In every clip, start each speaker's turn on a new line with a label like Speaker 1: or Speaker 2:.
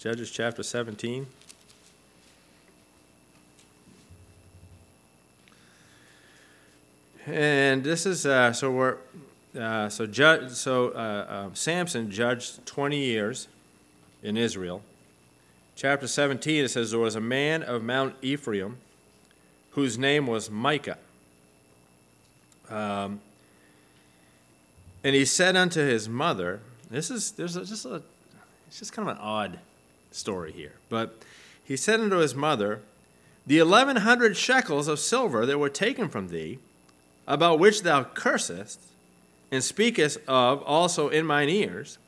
Speaker 1: Judges chapter 17. And this is uh, so we're uh, so judge so uh, uh, Samson judged 20 years in Israel. Chapter 17 it says there was a man of Mount Ephraim whose name was Micah. Um, and he said unto his mother, this is there's a, just a it's just kind of an odd story here, but he said unto his mother, the eleven hundred shekels of silver that were taken from thee about which thou cursest, and speakest of also in mine ears,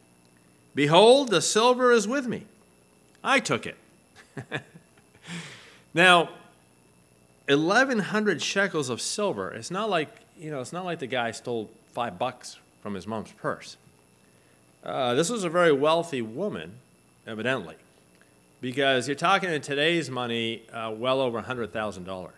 Speaker 1: behold, the silver is with me. I took it. now, 1100 shekels of silver, it's not like, you know, it's not like the guy stole five bucks from his mom's purse. Uh, this was a very wealthy woman, evidently, because you're talking in today's money uh, well over $100,000.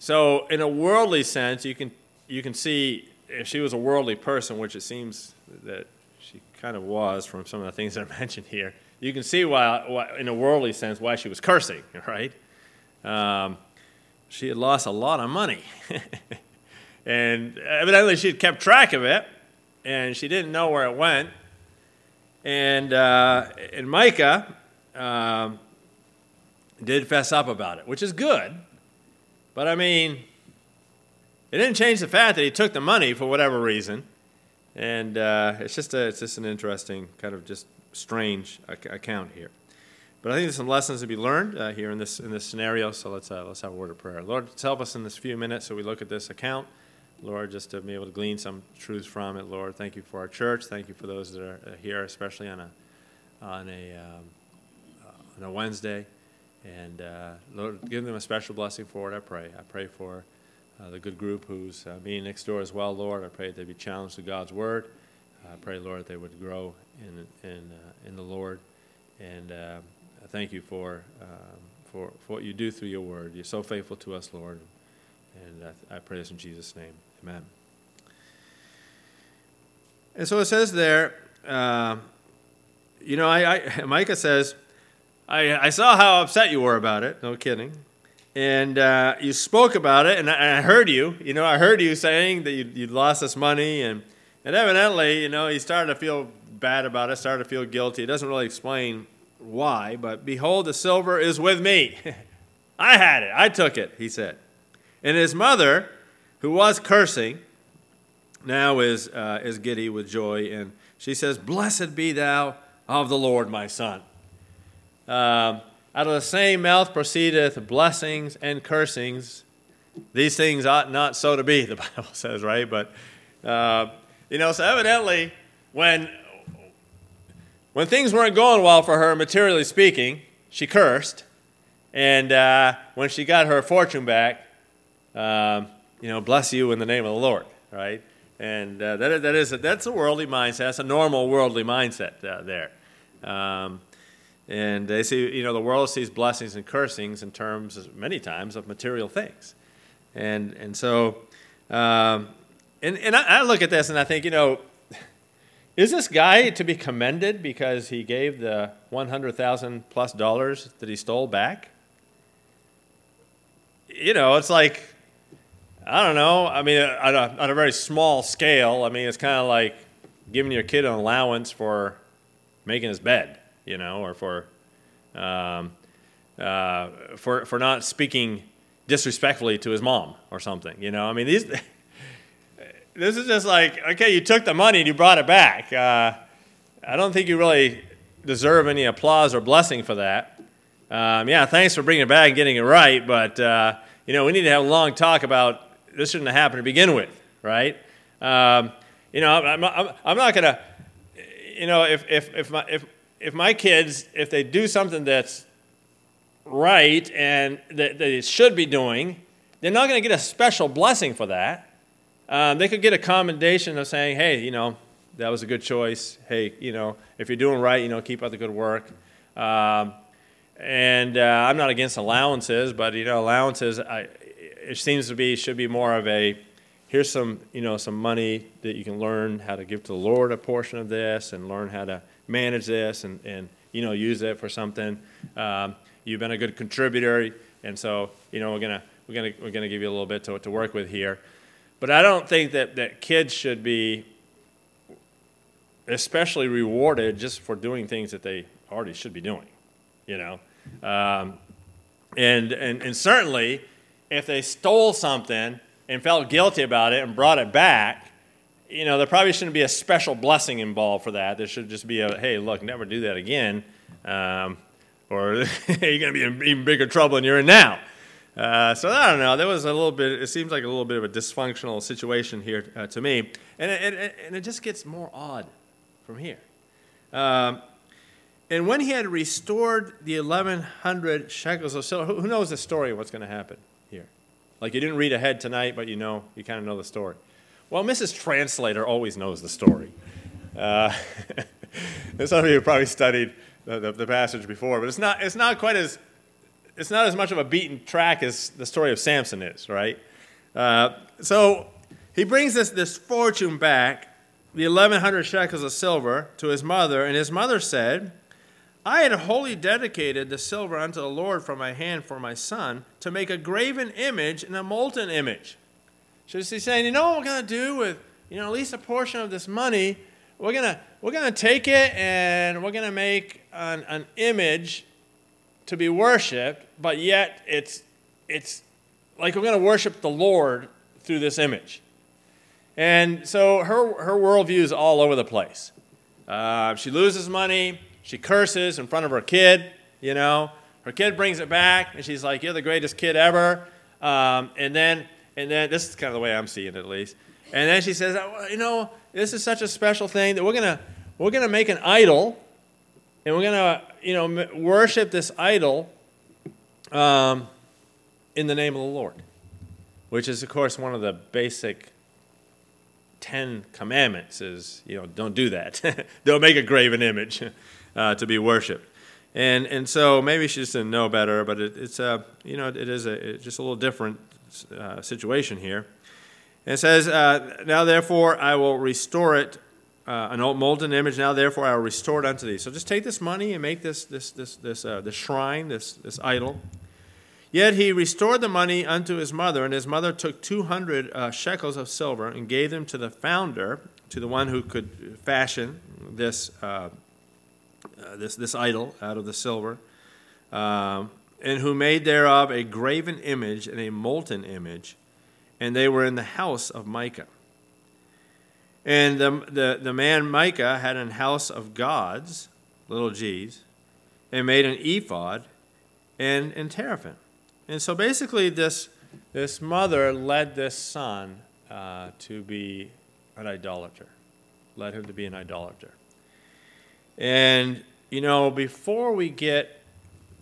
Speaker 1: So, in a worldly sense, you can you can see if she was a worldly person, which it seems that she kind of was from some of the things that I mentioned here. You can see why, why in a worldly sense, why she was cursing, right? Um, she had lost a lot of money, and evidently she had kept track of it, and she didn't know where it went. And uh, and Micah um, did fess up about it, which is good but I mean, it didn't change the fact that he took the money for whatever reason. And uh, it's, just a, it's just an interesting, kind of just strange account here. But I think there's some lessons to be learned uh, here in this, in this scenario, so let's, uh, let's have a word of prayer. Lord, help us in this few minutes so we look at this account. Lord, just to be able to glean some truths from it. Lord, thank you for our church. Thank you for those that are uh, here, especially on a, on a, um, uh, on a Wednesday. And uh, Lord, give them a special blessing for it, I pray. I pray for uh, the good group who's uh, meeting next door as well, Lord. I pray that they'd be challenged to God's word. I pray, Lord, they would grow in, in, uh, in the Lord. And I thank you for, um, for, for what you do through your word. You're so faithful to us, Lord. And I, I pray this in Jesus' name. Amen. And so it says there, uh, you know, I, I, Micah says, I, I saw how upset you were about it. No kidding. And uh, you spoke about it, and I, I, heard you. You know, I heard you saying that you, you'd lost this money, and, and evidently, you know, he started to feel bad about it, started to feel guilty. It doesn't really explain why, but behold, the silver is with me. I had it. I took it, he said. And his mother, who was cursing, now is, uh, is giddy with joy, and she says, Blessed be thou of the Lord, my son. Uh, out of the same mouth proceedeth blessings and cursings. These things ought not so to be, the Bible says, right? But, uh, you know, so evidently, when, when things weren't going well for her, materially speaking, she cursed. And uh, when she got her fortune back, um, you know, bless you in the name of the Lord, right? And uh, that, that is a, that's a worldly mindset. That's a normal worldly mindset uh, there. Um, and they see, you know, the world sees blessings and cursings in terms, many times, of material things. And, and so, um, and, and I, I look at this and I think, you know, is this guy to be commended because he gave the 100,000 plus dollars that he stole back? You know, it's like, I don't know. I mean, on a, on a very small scale, I mean, it's kind of like giving your kid an allowance for making his bed you know, or for um, uh, for for not speaking disrespectfully to his mom or something. You know, I mean these. this is just like okay, you took the money and you brought it back. Uh, I don't think you really deserve any applause or blessing for that. Um, yeah, thanks for bringing it back and getting it right, but uh, you know we need to have a long talk about this shouldn't have happened to begin with, right? Um, you know, I'm, I'm, I'm not gonna, you know, if if if my if if my kids, if they do something that's right and that they should be doing, they're not going to get a special blessing for that. Um, they could get a commendation of saying, hey, you know, that was a good choice. Hey, you know, if you're doing right, you know, keep up the good work. Um, and uh, I'm not against allowances, but you know, allowances, I, it seems to be should be more of a here's some you know some money that you can learn how to give to the Lord a portion of this, and learn how to manage this and, and you know, use it for something. Um, you've been a good contributor, and so, you know, we're to we're gonna, we're gonna give you a little bit to, to work with here. But I don't think that, that kids should be especially rewarded just for doing things that they already should be doing, you know. Um, and, and, and certainly, if they stole something and felt guilty about it and brought it back, you know, there probably shouldn't be a special blessing involved for that. There should just be a, hey, look, never do that again, um, or you're going to be in even bigger trouble than you're in now. Uh, so I don't know. There was a little bit. It seems like a little bit of a dysfunctional situation here uh, to me, and it, it, and it just gets more odd from here. Um, and when he had restored the 1,100 shekels of silver, who knows the story of what's going to happen? Like you didn't read ahead tonight, but you know, you kind of know the story. Well, Mrs. Translator always knows the story. Uh, some of you probably studied the, the, the, passage before, but it's not, it's not quite as, it's not as much of a beaten track as the story of Samson is, right? Uh, so he brings this, this fortune back, the 1,100 shekels of silver, to his mother, and his mother said, I had wholly dedicated the silver unto the Lord from my hand for my son to make a graven image and a molten image. So he's saying, you know what we're going to do with, you know, at least a portion of this money? We're going to we're to take it and we're going to make an, an image to be worshiped, but yet it's, it's like we're going to worship the Lord through this image. And so her, her worldview is all over the place. Uh, she loses money she curses in front of her kid, you know. Her kid brings it back, and she's like, You're the greatest kid ever. Um, and then, and then, this is kind of the way I'm seeing it at least. And then she says, well, You know, this is such a special thing that we're going to we're to make an idol, and we're going to, you know, worship this idol um, in the name of the Lord, which is, of course, one of the basic Ten Commandments is, you know, don't do that. don't make a graven image uh, to be worshipped. And, and so maybe she just didn't know better, but it, it's a, you know, it is a, just a little different uh, situation here. And it says, uh, Now therefore I will restore it, uh, an old molten image, now therefore I will restore it unto thee. So just take this money and make this, this, this, this, uh, this shrine, this, this idol. Yet he restored the money unto his mother, and his mother took 200 uh, shekels of silver and gave them to the founder, to the one who could fashion this uh, uh, this, this idol out of the silver, um, and who made thereof a graven image and a molten image, and they were in the house of Micah. And the, the, the man Micah had an house of gods, little g's, and made an ephod and, and teraphim. And so basically, this, this mother led this son uh, to be an idolater, led him to be an idolater. And, you know, before we get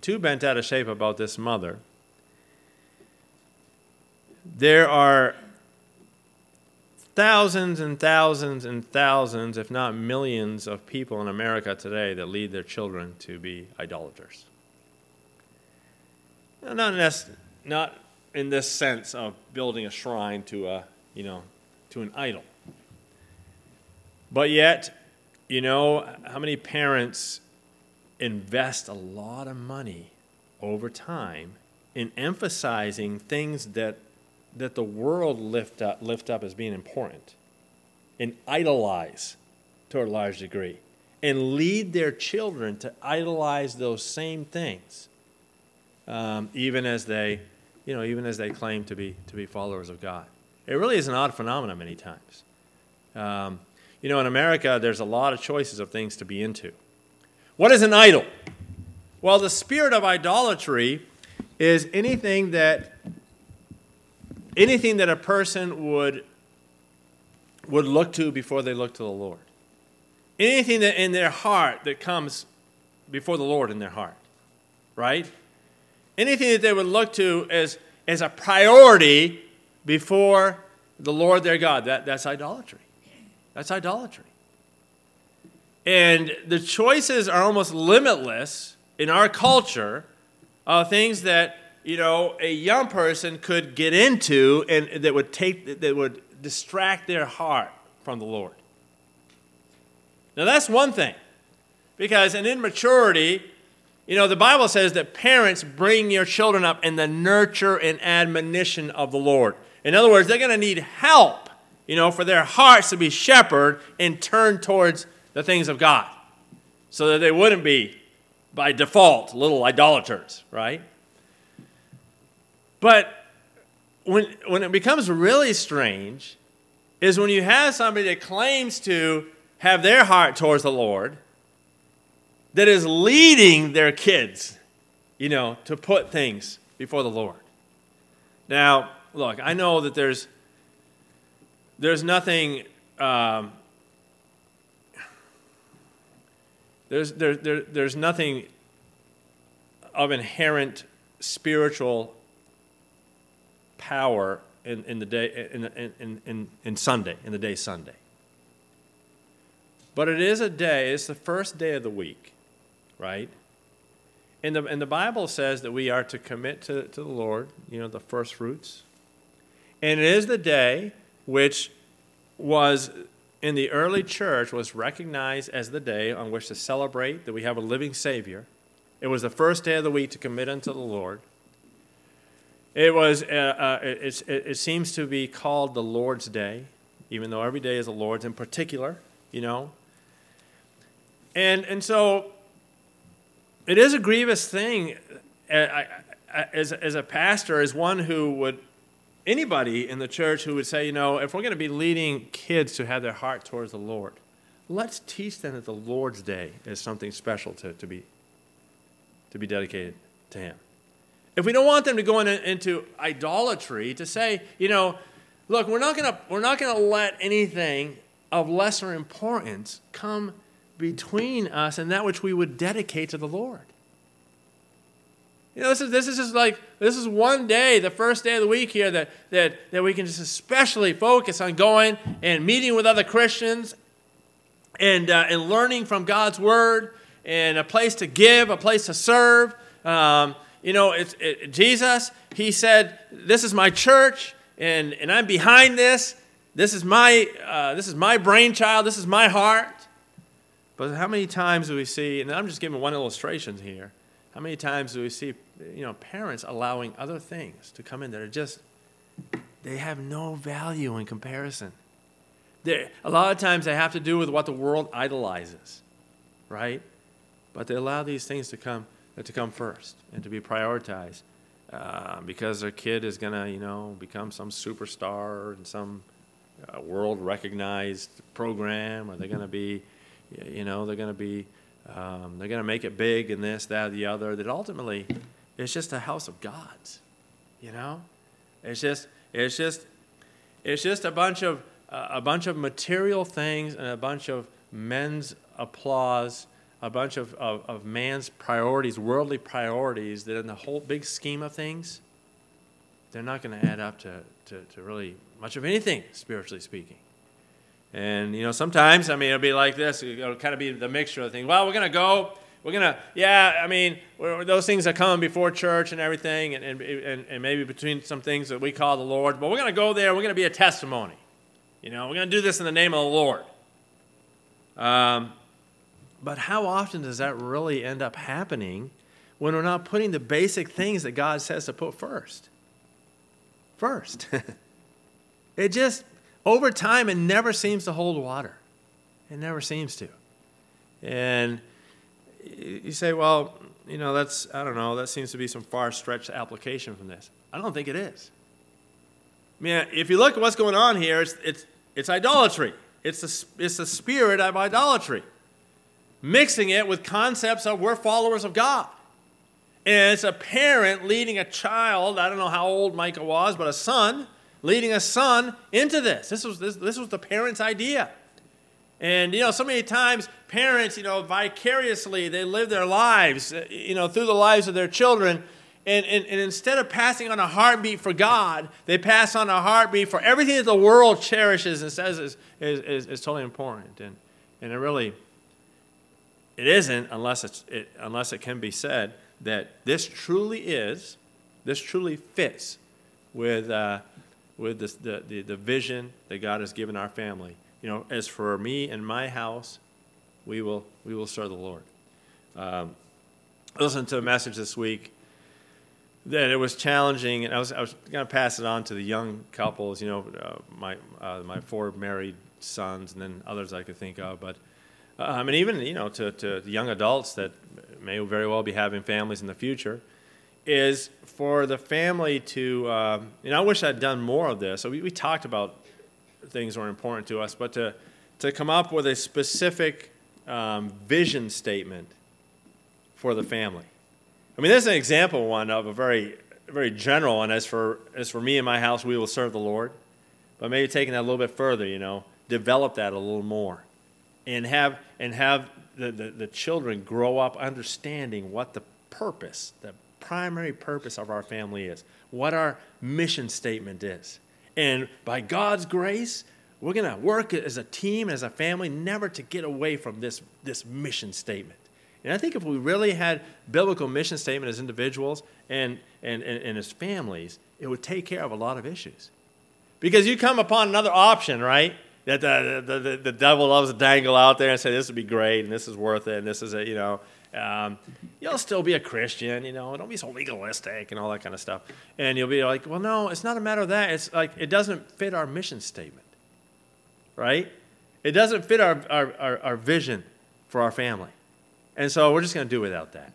Speaker 1: too bent out of shape about this mother, there are thousands and thousands and thousands, if not millions, of people in America today that lead their children to be idolaters. Not, nec- not in this sense of building a shrine to a, you know, to an idol. But yet, you know, how many parents invest a lot of money over time in emphasizing things that, that the world lift up, lift up as being important and idolize to a large degree and lead their children to idolize those same things um, even as they you know even as they claim to be to be followers of god. It really is an odd phenomenon many times. Um, you know, in America, there's a lot of choices of things to be into. What is an idol? Well, the spirit of idolatry is anything that anything that a person would would look to before they look to the Lord. Anything that in their heart that comes before the Lord in their heart. Right? Anything that they would look to as, as a priority before the Lord their God. That, that's idolatry. That's idolatry. And the choices are almost limitless in our culture of things that, you know, a young person could get into and that would take that would distract their heart from the Lord. Now that's one thing. Because in immaturity, you know, the Bible says that parents bring your children up in the nurture and admonition of the Lord. In other words, they're going to need help, you know, for their hearts to be shepherded and turned towards the things of God so that they wouldn't be, by default, little idolaters, right? But when, when it becomes really strange is when you have somebody that claims to have their heart towards the Lord that is leading their kids, you know, to put things before the Lord. Now, look, I know that there's there's nothing um, there's there, there, there's nothing of inherent spiritual power in, in the day in, in, in, in Sunday, in the day Sunday. But it is a day, it's the first day of the week, right? And the, and the Bible says that we are to commit to, to the Lord, you know, the first fruits. And it is the day which was in the early church was recognized as the day on which to celebrate that we have a living Savior. It was the first day of the week to commit unto the Lord. It was. Uh, uh, it, it, it seems to be called the Lord's Day, even though every day is the Lord's in particular. You know. And and so. It is a grievous thing. Uh, as as a pastor, as one who would anybody in the church who would say, you know, if we're going to be leading kids to have their heart towards the Lord, let's teach them that the Lord's Day is something special to, to be to be dedicated to Him. If we don't want them to go in, into idolatry, to say, you know, look, we're not going to we're not going to let anything of lesser importance come between us and that which we would dedicate to the Lord. You know, this is this is just like this is one day, the first day of the week here, that that that we can just especially focus on going and meeting with other Christians and uh, and learning from God's word and a place to give, a place to serve. Um, you know, it's, it, Jesus, he said, This is my church, and, and I'm behind this. This is, my, uh, this is my brainchild. This is my heart. But how many times do we see, and I'm just giving one illustration here, how many times do we see, you know, parents allowing other things to come in that are just, they have no value in comparison. They're, a lot of times they have to do with what the world idolizes, right? But they allow these things to come to come first and to be prioritized uh, because their kid is going to, you know, become some superstar in some uh, world recognized program, or they're going to be, you know, they're going to be, um, they're going to make it big in this, that, the other. That ultimately, it's just a house of gods, you know. It's just, it's just, it's just a bunch of uh, a bunch of material things and a bunch of men's applause a bunch of, of, of man's priorities, worldly priorities, that in the whole big scheme of things, they're not going to add up to, to, to really much of anything, spiritually speaking. And, you know, sometimes, I mean, it'll be like this. It'll kind of be the mixture of things. Well, we're going to go. We're to, yeah, I mean, those things are coming before church and everything, and, and, and, and maybe between some things that we call the Lord. But we're to go there. We're to be a testimony. You know, we're to do this in the name of the Lord. Um, but how often does that really end up happening when we're not putting the basic things that God says to put first? First. it just, over time, it never seems to hold water. It never seems to. And you say, well, you know, that's, I don't know, that seems to be some far stretched application from this. I don't think it is. I mean, if you look at what's going on here, it's, it's, it's idolatry. It's the, it's the spirit of idolatry mixing it with concepts of we're followers of God. And it's a parent leading a child, I don't know how old Micah was, but a son, leading a son into this. This was, this, this was the parent's idea. And, you know, so many times parents, you know, vicariously, they live their lives, uh, you know, through the lives of their children. And, and, and instead of passing on a heartbeat for God, they pass on a heartbeat for everything that the world cherishes and says is, is, is, is totally important. And, and it really it isn't unless, it's, it, unless it can be said that this truly is, this truly fits with, uh, with this, the, the, the vision that God has given our family. You know, as for me and my house, we will, we will serve the Lord. Um, I listened to a message this week that it was challenging, and I was, I was going to pass it on to the young couples, you know, uh, my, uh, my four married sons, and then others I could think of, but um, and even you know to, to young adults that may very well be having families in the future, is for the family to, um, and I wish I'd done more of this. So we, we talked about things were important to us, but to, to come up with a specific um, vision statement for the family. I mean, there's an example one of a very, very general one. As for as for me and my house, we will serve the Lord. But maybe taking that a little bit further, you know, develop that a little more, and have and have the, the, the children grow up understanding what the purpose, the primary purpose of our family is, what our mission statement is. And by God's grace, we're going to work as a team, as a family, never to get away from this, this mission statement. And I think if we really had biblical mission statement as individuals and, and, and, and as families, it would take care of a lot of issues. Because you come upon another option, right? That the, the, the, the devil loves to dangle out there and say, this would be great, and this is worth it, and this is it, you know, um, you'll still be a Christian, you know, don't be so legalistic and all that kind of stuff. And you'll be like, well, no, it's not a matter of that. It's like it doesn't fit our mission statement, right? It doesn't fit our, our, our, our vision for our family. And so we're just going to do without that.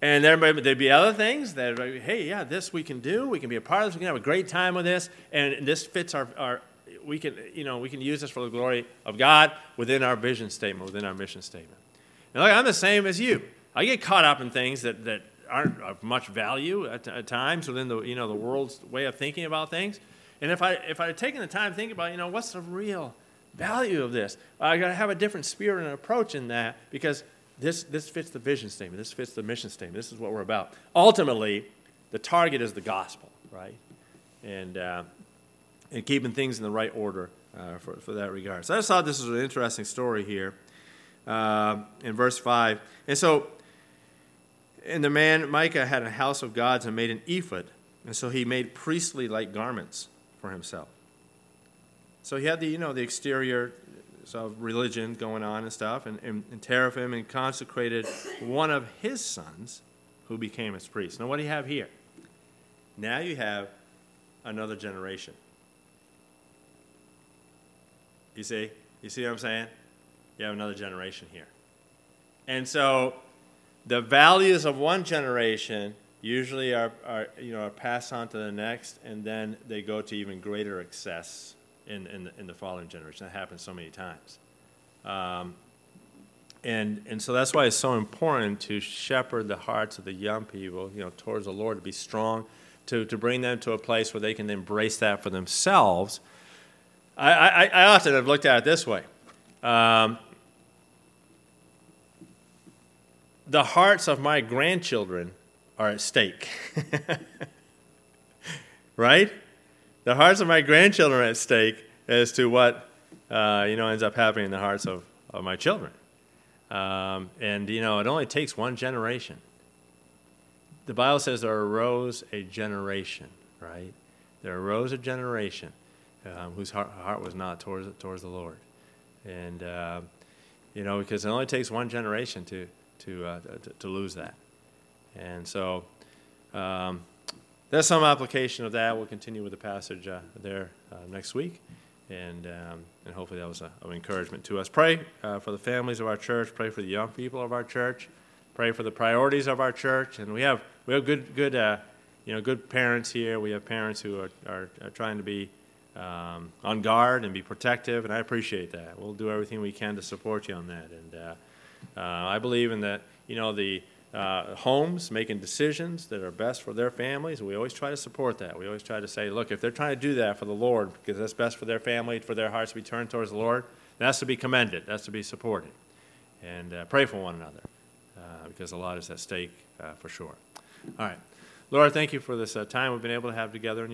Speaker 1: And there may there'd be other things that, hey, yeah, this we can do. We can be a part of this. We can have a great time with this. And this fits our, our we can, you know, we can use this for the glory of God within our vision statement, within our mission statement. And look, I'm the same as you. I get caught up in things that, that aren't of much value at, at times within the, you know, the world's way of thinking about things. And if I, if I had taken the time to think about, you know, what's the real value of this, I got to have a different spirit and approach in that because this, this fits the vision statement. This fits the mission statement. This is what we're about. Ultimately, the target is the gospel, right? And, uh, and keeping things in the right order uh, for, for that regard. So I just thought this was an interesting story here uh, in verse 5. And so, and the man, Micah, had a house of gods and made an ephod. And so he made priestly like garments for himself. So he had the, you know, the exterior of religion going on and stuff, and, and, and teraphim, and consecrated one of his sons who became his priest. Now, what do you have here? Now you have another generation. You see? You see what I'm saying? You have another generation here. And so the values of one generation usually are, are, you know, are passed on to the next, and then they go to even greater excess in, in, the, in the following generation. That happens so many times. Um, and, and so that's why it's so important to shepherd the hearts of the young people, you know, towards the Lord, to be strong, to, to bring them to a place where they can embrace that for themselves. I, I, I often have looked at it this way. Um, the hearts of my grandchildren are at stake. right? The hearts of my grandchildren are at stake as to what uh, you know ends up happening in the hearts of, of my children. Um, and you know, it only takes one generation. The Bible says there arose a generation, right? There arose a generation um, whose heart, heart, was not towards towards the Lord, and uh, you know, because it only takes one generation to to, uh, to, to lose that. And so um, there's some application of that. We'll continue with the passage uh, there uh, next week. And, um, and hopefully that was a, of encouragement to us. Pray uh, for the families of our church. Pray for the young people of our church. Pray for the priorities of our church. And we have, we have good, good, uh, you know, good parents here. We have parents who are, are, are trying to be um, on guard and be protective, and I appreciate that. We'll do everything we can to support you on that. And uh, uh, I believe in that, you know, the uh, homes making decisions that are best for their families. We always try to support that. We always try to say, look, if they're trying to do that for the Lord, because that's best for their family, for their hearts to be turned towards the Lord, that's to be commended. That's to be supported. And uh, pray for one another, uh, because a lot is at stake uh, for sure. All right. Lord, thank you for this uh, time we've been able to have together.